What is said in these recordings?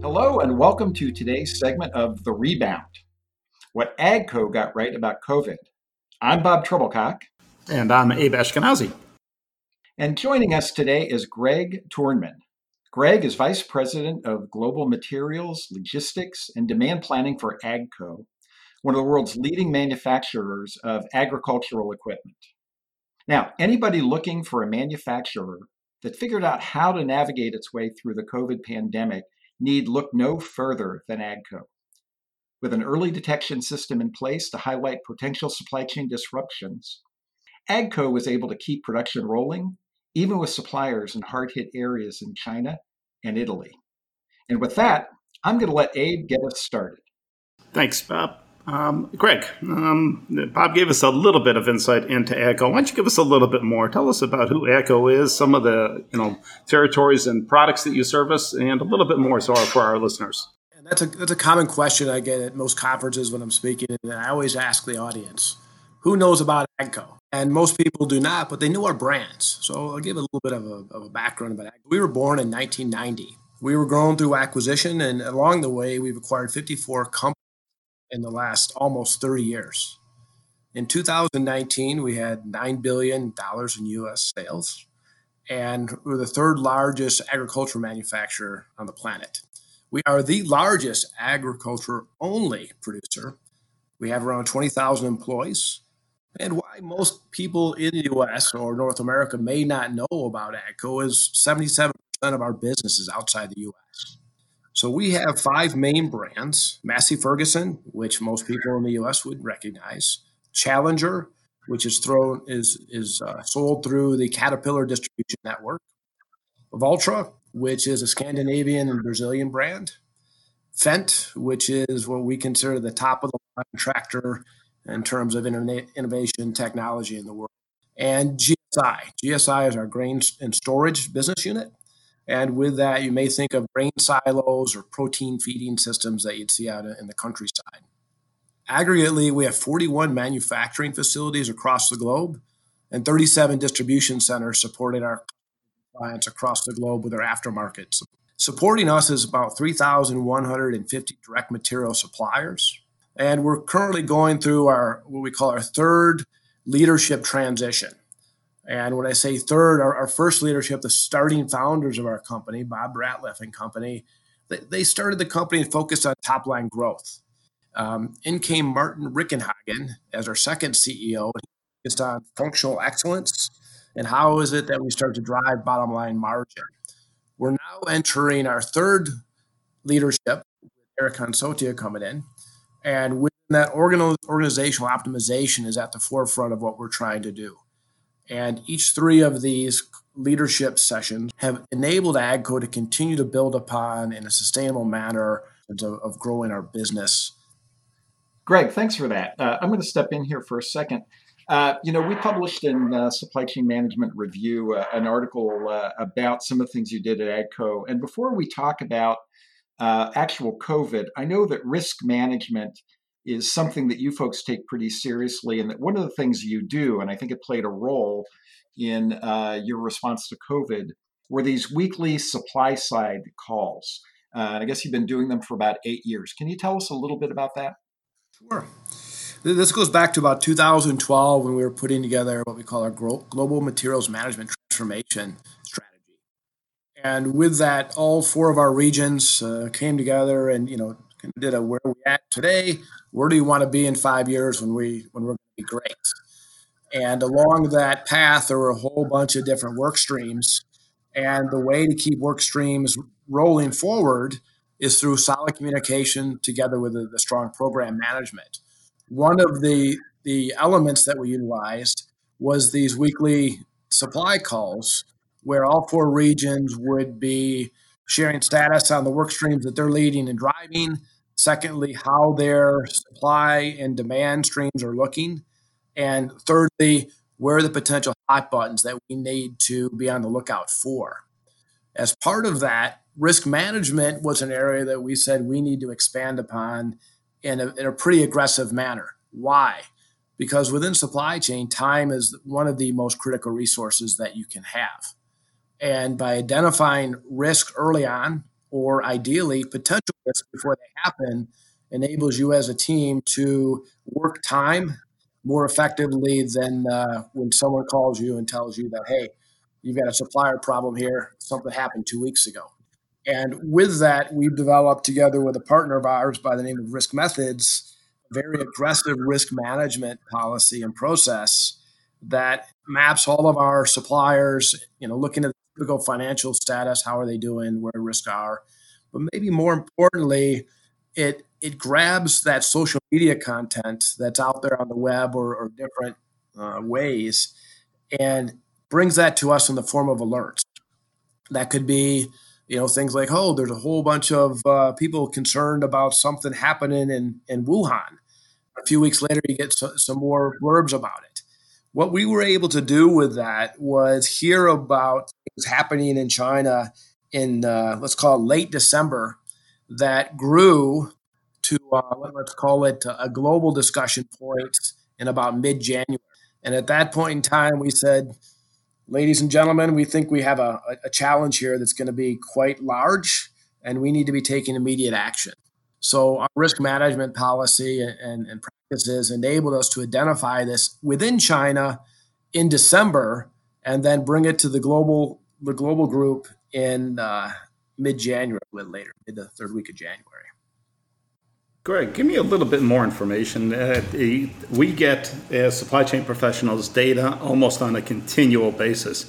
Hello, and welcome to today's segment of The Rebound What AGCO Got Right About COVID. I'm Bob Trebilcock. And I'm Abe Eshkenazi. And joining us today is Greg Toornman. Greg is Vice President of Global Materials, Logistics, and Demand Planning for AGCO, one of the world's leading manufacturers of agricultural equipment. Now, anybody looking for a manufacturer that figured out how to navigate its way through the COVID pandemic need look no further than AGCO. With an early detection system in place to highlight potential supply chain disruptions, AGCO was able to keep production rolling, even with suppliers in hard hit areas in China and Italy. And with that, I'm going to let Abe get us started. Thanks, Bob. Um, Greg, um, Bob gave us a little bit of insight into AGCO. Why don't you give us a little bit more? Tell us about who AGCO is, some of the you know territories and products that you service, and a little bit more so for our listeners. And that's a that's a common question I get at most conferences when I'm speaking, and I always ask the audience, "Who knows about AGCO?" And most people do not, but they know our brands. So I'll give a little bit of a, of a background about AGCO. We were born in 1990. We were grown through acquisition, and along the way, we've acquired 54 companies in the last almost 30 years. In 2019, we had $9 billion in US sales, and we're the third largest agriculture manufacturer on the planet. We are the largest agriculture only producer. We have around 20,000 employees. And why most people in the US or North America may not know about AGCO is 77% of our business is outside the US. So we have five main brands Massey Ferguson, which most people in the US would recognize, Challenger, which is thrown is is uh, sold through the Caterpillar distribution network, Valtra, which is a Scandinavian and Brazilian brand, Fendt, which is what we consider the top of the line tractor in terms of innovation technology in the world, and GSI. GSI is our grain and storage business unit, and with that, you may think of grain silos or protein feeding systems that you'd see out in the countryside. Aggregately, we have 41 manufacturing facilities across the globe and 37 distribution centers supporting our clients across the globe with their aftermarket. Supporting us is about 3,150 direct material suppliers. And we're currently going through our what we call our third leadership transition. And when I say third, our, our, first leadership, the starting founders of our company, Bob Ratliff and company, they, they started the company and focused on top line growth. Um, in came Martin Richenhagen as our second CEO, focused on functional excellence and how is it that we start to drive bottom line margin. We're now entering our third leadership, Eric Hansotia coming in. And with that organizational optimization is at the forefront of what we're trying to do. And each three of these leadership sessions have enabled AGCO to continue to build upon in a sustainable manner of, growing our business. Greg, thanks for that. Uh, I'm going to step in here for a second. Uh, you know, we published in uh, Supply Chain Management Review uh, an article uh, about some of the things you did at AGCO. And before we talk about uh, actual COVID, I know that risk management is something that you folks take pretty seriously, and that one of the things you do, and I think it played a role in uh, your response to COVID, were these weekly supply side calls. Uh, and I guess you've been doing them for about eight years. Can you tell us a little bit about that? Sure. This goes back to about 2012 when we were putting together what we call our global materials management transformation strategy. And with that, all four of our regions uh, came together and you know did a where we at today, where do you want to be in five years when we when we're going to be great? And along that path, there were a whole bunch of different work streams. And the way to keep work streams rolling forward is through solid communication together with the, the strong program management. One of the the elements that we utilized was these weekly supply calls where all four regions would be sharing status on the work streams that they're leading and driving. Secondly, how their supply and demand streams are looking. And thirdly, where are the potential hot buttons that we need to be on the lookout for. As part of that, risk management was an area that we said we need to expand upon in a, in a pretty aggressive manner. Why? Because within supply chain, time is one of the most critical resources that you can have. And by identifying risk early on, or ideally potential risk before they happen, enables you as a team to work time more effectively than uh, when someone calls you and tells you that, hey, you've got a supplier problem here, something happened two weeks ago. And with that, we've developed together with a partner of ours by the name of Risk Methods, a very aggressive risk management policy and process that maps all of our suppliers, you know, looking at typical financial status, how are they doing, where risks are. But maybe more importantly, it it grabs that social media content that's out there on the web or, or different uh, ways and brings that to us in the form of alerts. That could be, you know, things like, oh, there's a whole bunch of uh, people concerned about something happening in, in Wuhan. A few weeks later, you get so, some more blurbs about it. What we were able to do with that was hear about things happening in China in, uh, let's call it late December, that grew to uh, let's call it a global discussion point in about mid January. And at that point in time, we said, ladies and gentlemen, we think we have a, a challenge here that's going to be quite large, and we need to be taking immediate action. So, our risk management policy and, and practices enabled us to identify this within China in December, and then bring it to the global the global group in uh, mid January, a later, mid the third week of January. Greg, give me a little bit more information. Uh, we get, as supply chain professionals, data almost on a continual basis.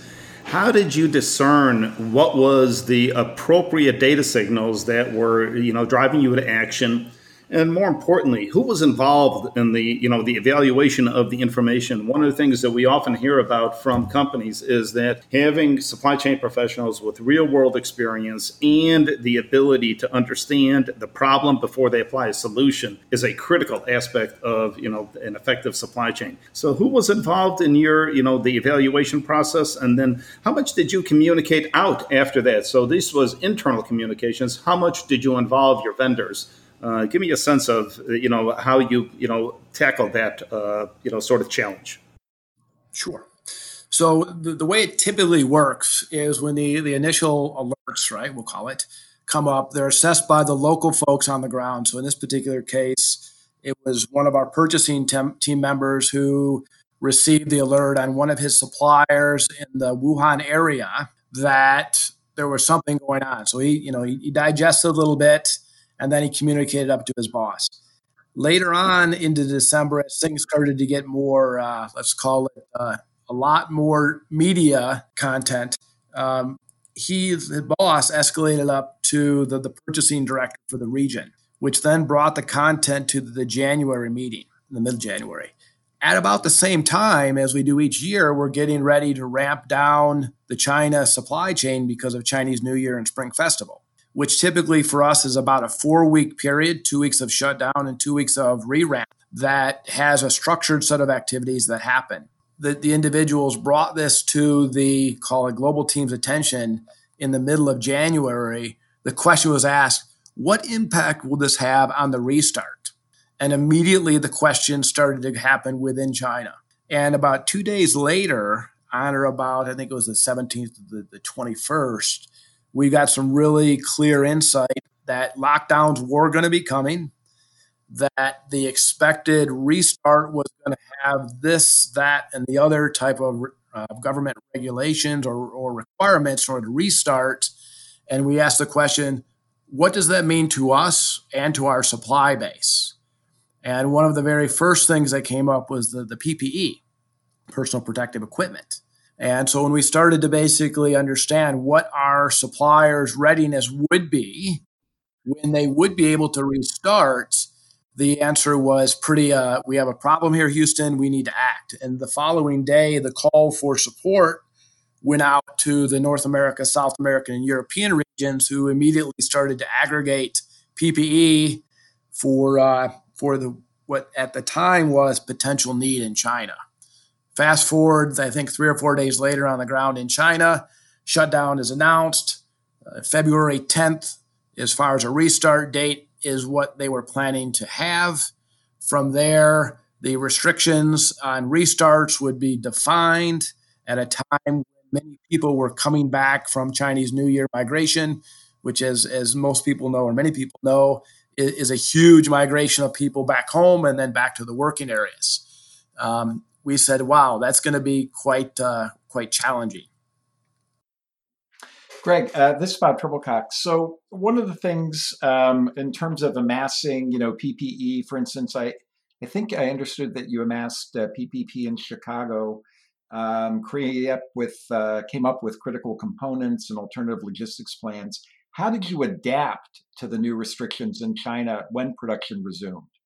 How did you discern what was the appropriate data signals that were, you know, driving you to action? And more importantly, who was involved in the you know the evaluation of the information? One of the things that we often hear about from companies is that having supply chain professionals with real world experience and the ability to understand the problem before they apply a solution is a critical aspect of you know an effective supply chain. So, who was involved in your you know the evaluation process, and then how much did you communicate out after that? So, this was internal communications. How much did you involve your vendors? Uh, give me a sense of you know how you you know tackle that uh, you know sort of challenge. Sure. So the, the way it typically works is when the the initial alerts, right, we'll call it, come up, they're assessed by the local folks on the ground. So in this particular case, it was one of our purchasing team members who received the alert on one of his suppliers in the Wuhan area that there was something going on. So he, you know, he, he digested a little bit and then he communicated up to his boss. Later on into December, as things started to get more, uh, let's call it uh, a lot more media content, um, he, the boss, escalated up to the, the purchasing director for the region, which then brought the content to the January meeting in the middle of January. At about the same time as we do each year, we're getting ready to ramp down the China supply chain because of Chinese New Year and Spring Festival which typically for us is about a four week period, two weeks of shutdown and two weeks of re-ramp that has a structured set of activities that happen. The, the individuals brought this to the call it global team's attention in the middle of January. The question was asked, what impact will this have on the restart? And immediately the question started to happen within China. And about two days later, on or about, I think it was the 17th to the, the 21st, we got some really clear insight that lockdowns were going to be coming, that the expected restart was going to have this, that, and the other type of uh, government regulations or, or requirements in order to restart. And we asked the question, what does that mean to us and to our supply base? And one of the very first things that came up was the, the PPE, personal protective equipment. And so when we started to basically understand what our suppliers' readiness would be when they would be able to restart, the answer was pretty uh, we have a problem here, Houston. We need to act. And the following day, the call for support went out to the North America, South American, and European regions who immediately started to aggregate PPE for uh, for the what at the time was potential need in China. Fast forward, I think three or four days later on the ground in China, shutdown is announced. Uh, February 10th, as far as a restart date, is what they were planning to have. From there, the restrictions on restarts would be defined at a time when many people were coming back from Chinese New Year migration, which, as, as most people know, or many people know, is, is a huge migration of people back home and then back to the working areas. Um, we said, "Wow, that's going to be quite uh, quite challenging." Greg, uh, this is Bob Trebilcock. So, one of the things um, in terms of amassing, you know, PPE, for instance, I I think I understood that you amassed uh, PPP in Chicago, um, create with uh, came up with critical components and alternative logistics plans. How did you adapt to the new restrictions in China when production resumed?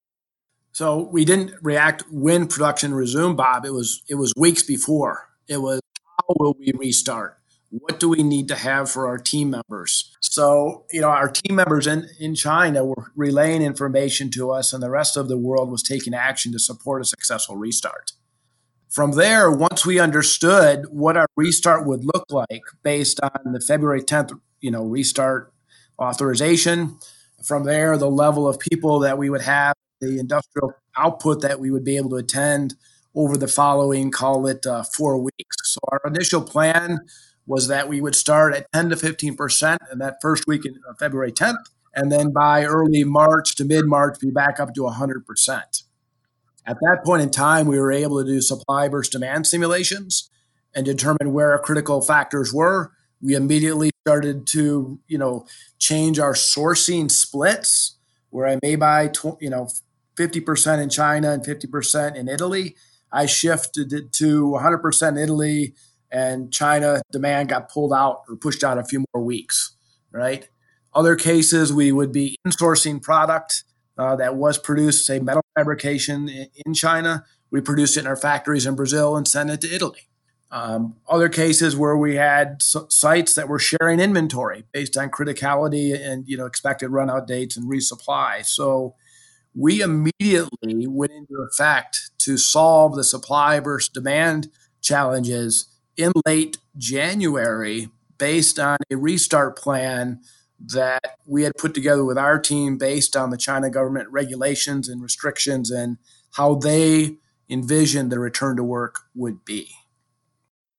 So we didn't react when production resumed, Bob. It was it was weeks before. It was how will we restart? What do we need to have for our team members? So, you know, our team members in, in China were relaying information to us, and the rest of the world was taking action to support a successful restart. From there, once we understood what our restart would look like based on the February 10th, you know, restart authorization, from there, the level of people that we would have, the industrial output that we would be able to attend over the following, call it uh, four weeks. So our initial plan was that we would start at 10 to 15% in that first week in uh, February 10th, and then by early March to mid March, be back up to 100%. At that point in time, we were able to do supply versus demand simulations and determine where our critical factors were. We immediately started to, you know, change our sourcing splits, where I may buy, tw- you know, 50% in China and 50% in Italy. I shifted it to 100% Italy, and China demand got pulled out or pushed out a few more weeks, right? Other cases, we would be insourcing product uh, that was produced, say, metal fabrication in, in, China. We produced it in our factories in Brazil and sent it to Italy. Um, other cases where we had sites that were sharing inventory based on criticality and you know expected run out dates and resupply. So we immediately went into effect to solve the supply versus demand challenges in late January based on a restart plan that we had put together with our team based on the China government regulations and restrictions and how they envisioned the return to work would be.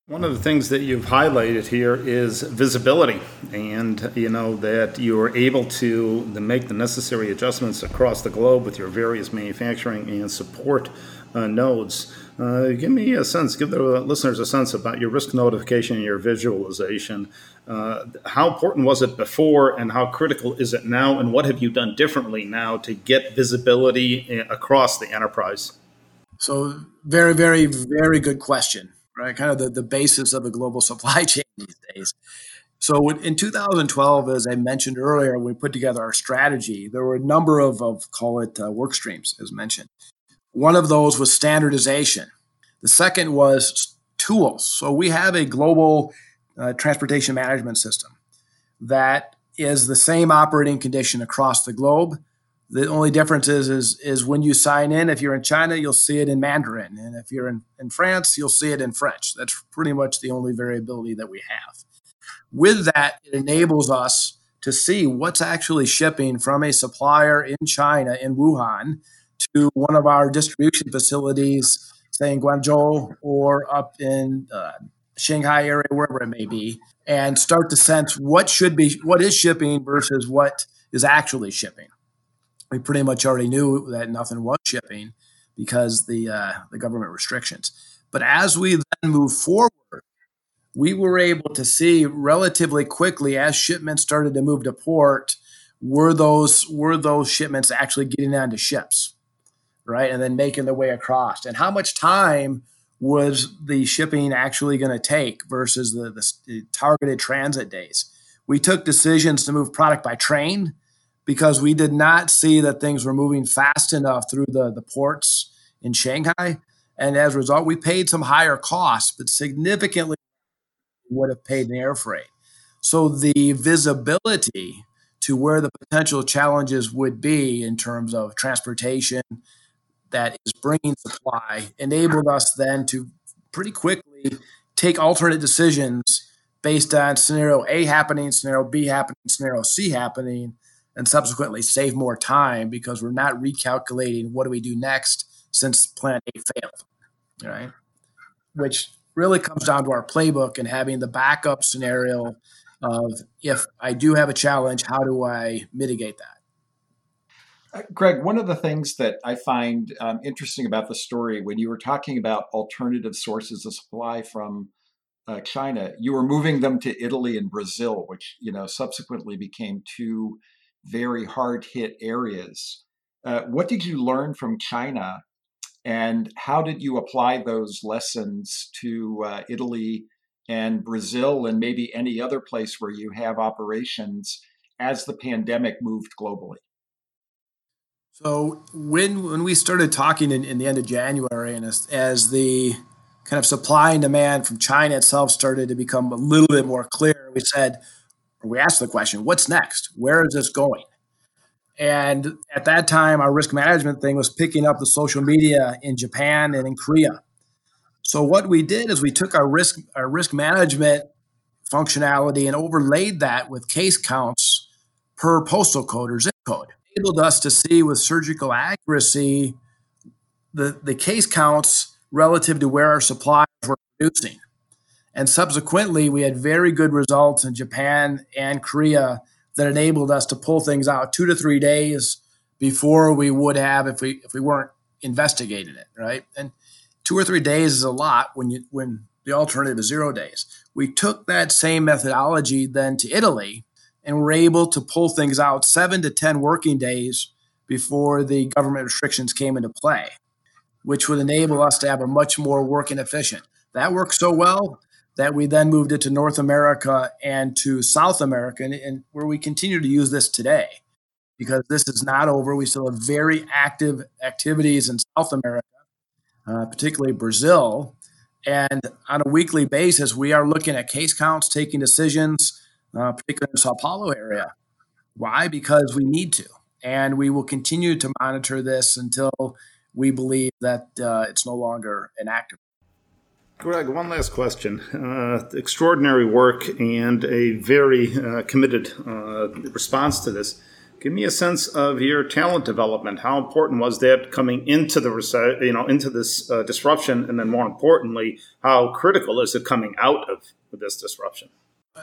One of the things that you've highlighted here is visibility, and you know that you are able to, make the necessary adjustments across the globe with your various manufacturing and support uh, nodes. Uh, give me a sense, give the listeners a sense about your risk notification and your visualization. Uh, how important was it before, and how critical is it now, and what have you done differently now to get visibility uh, across the enterprise? So, very, very, very good question, right? Kind of the, the basis of the global supply chain these days. So, in 2012, as I mentioned earlier, we put together our strategy. There were a number of, of call it uh, work streams, as mentioned. One of those was standardization. The second was tools. So we have a global uh, transportation management system that is the same operating condition across the globe. The only difference is, is, is when you sign in, if you're in China, you'll see it in Mandarin. And if you're in, in France, you'll see it in French. That's pretty much the only variability that we have. With that, it enables us to see what's actually shipping from a supplier in China, in Wuhan, to one of our distribution facilities, say in Guangzhou or up in uh, Shanghai area, wherever it may be, and start to sense what should be what is shipping versus what is actually shipping. We pretty much already knew that nothing was shipping because the uh, the government restrictions. But as we then move forward, we were able to see relatively quickly as shipments started to move to port, were those were those shipments actually getting onto ships? right? And then making their way across. And how much time was the shipping actually going to take versus the, the, the, targeted transit days? We took decisions to move product by train because we did not see that things were moving fast enough through the, the ports in Shanghai. And as a result, we paid some higher costs, but significantly would have paid in air freight. So the visibility to where the potential challenges would be in terms of transportation that is bringing supply enabled us then to pretty quickly take alternate decisions based on scenario A happening, scenario B happening, scenario C happening, and subsequently save more time because we're not recalculating what do we do next since plan A failed, right? Which really comes down to our playbook and having the backup scenario of if I do have a challenge, how do I mitigate that? Uh, Greg, one of the things that I find um, interesting about the story when you were talking about alternative sources of supply from uh, China, you were moving them to Italy and Brazil, which you know subsequently became two very hard hit areas. Uh, what did you learn from China, and how did you apply those lessons to uh, Italy and Brazil and maybe any other place where you have operations as the pandemic moved globally? So when when we started talking in, in the end of January, and as, as the kind of supply and demand from China itself started to become a little bit more clear, we said, we asked the question, what's next? Where is this going? And at that time, our risk management thing was picking up the social media in Japan and in Korea. So what we did is we took our risk our risk management functionality and overlaid that with case counts per postal code or zip code. It enabled us to see with surgical accuracy the, the case counts relative to where our suppliers were producing. And subsequently, we had very good results in Japan and Korea that enabled us to pull things out two to three days before we would have if we if we weren't investigating it, right? And two or three days is a lot when you when the alternative is zero days. We took that same methodology then to Italy and were able to pull things out seven to ten working days before the government restrictions came into play, which would enable us to have a much more working efficient. That worked so well that we then moved it to North America and to South America, and, and where we continue to use this today because this is not over. We still have very active activities in South America uh, particularly Brazil. And on a weekly basis, we are looking at case counts, taking decisions, uh, particularly in the Sao Paulo area. Why? Because we need to. And we will continue to monitor this until we believe that uh, it's no longer inactive. Greg, one last question. Uh, extraordinary work and a very uh, committed uh, response to this. Give me a sense of your talent development. How important was that coming into the you know into this uh, disruption, and then more importantly, how critical is it coming out of this disruption?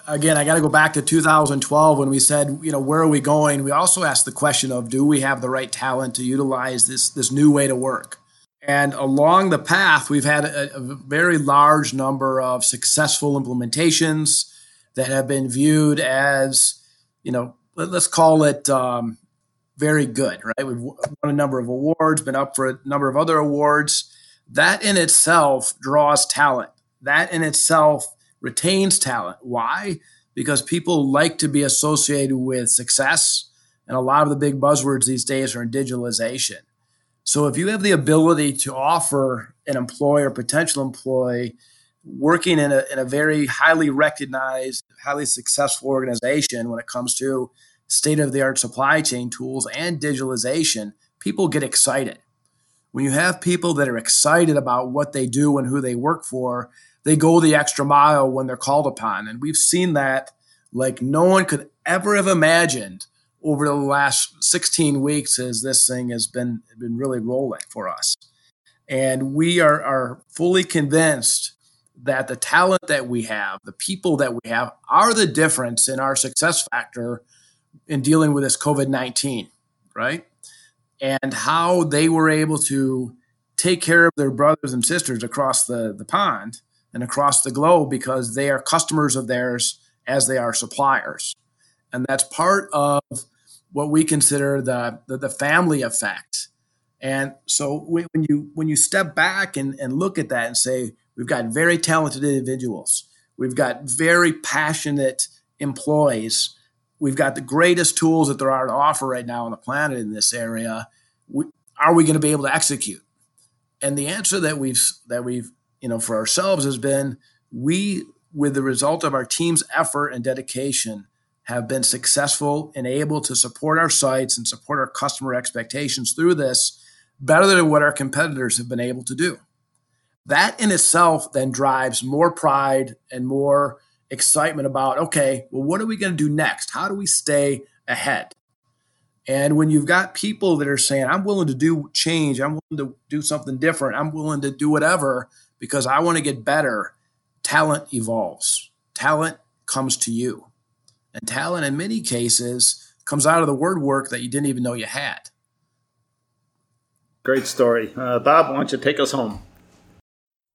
Again, I got to go back to 2012 when we said, you know, where are we going? We also asked the question of, do we have the right talent to utilize this this new way to work? And along the path, we've had a, a very large number of successful implementations that have been viewed as, you know, let, us call it um, very good, right? We've won a number of awards, been up for a number of other awards. That in itself draws talent. That in itself retains talent. Why? Because people like to be associated with success. And a lot of the big buzzwords these days are in digitalization. So if you have the ability to offer an employer, potential employee, working in a, in a very highly recognized, highly successful organization when it comes to state of the art supply chain tools and digitalization, people get excited. When you have people that are excited about what they do and who they work for, they go the extra mile when they're called upon. And we've seen that like no one could ever have imagined over the last 16 weeks as this thing has been, been really rolling for us. And we are, are fully convinced that the talent that we have, the people that we have, are the difference in our success factor in dealing with this COVID 19, right? And how they were able to take care of their brothers and sisters across the, the pond and across the globe because they are customers of theirs as they are suppliers. And that's part of what we consider the, the, the family effect. And so when you when you step back and, and look at that and say, We've got very talented individuals. We've got very passionate employees. We've got the greatest tools that there are to offer right now on the planet in this area. We, are we going to be able to execute? And the answer that we've that we've you know for ourselves has been we with the result of our team's effort and dedication, have been successful and able to support our sites and support our customer expectations through this better than what our competitors have been able to do. That in itself then drives more pride and more excitement about okay, well, what are we going to do next? How do we stay ahead? And when you've got people that are saying, I'm willing to do change, I'm willing to do something different, I'm willing to do whatever because I want to get better, talent evolves. Talent comes to you. And talent, in many cases, comes out of the word work that you didn't even know you had. Great story. Uh, Bob, why don't you take us home?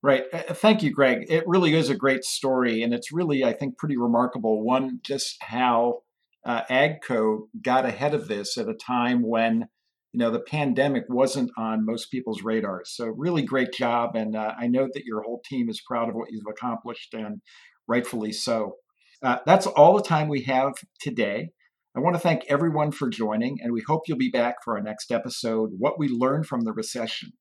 Right. Uh, thank you, Greg. It really is a great story. And it's really, I think, pretty remarkable. One, just how uh, AGCO got ahead of this at a time when you know the pandemic wasn't on most people's radars. So really great job, and uh, I know that your whole team is proud of what you've accomplished, and rightfully so. Uh, that's all the time we have today. I want to thank everyone for joining, and we hope you'll be back for our next episode What We Learned from the Recession.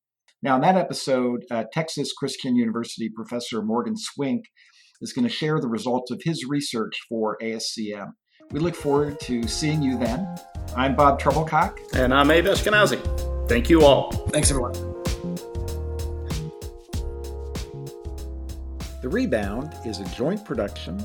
Now, in that episode, uh, Texas Christian University professor Morgan Swink is going to share the results of his research for ASCM. We look forward to seeing you then. I'm Bob Trebilcock. And I'm Abe Eshkenazi. Thank you all. Thanks, everyone. The Rebound is a joint production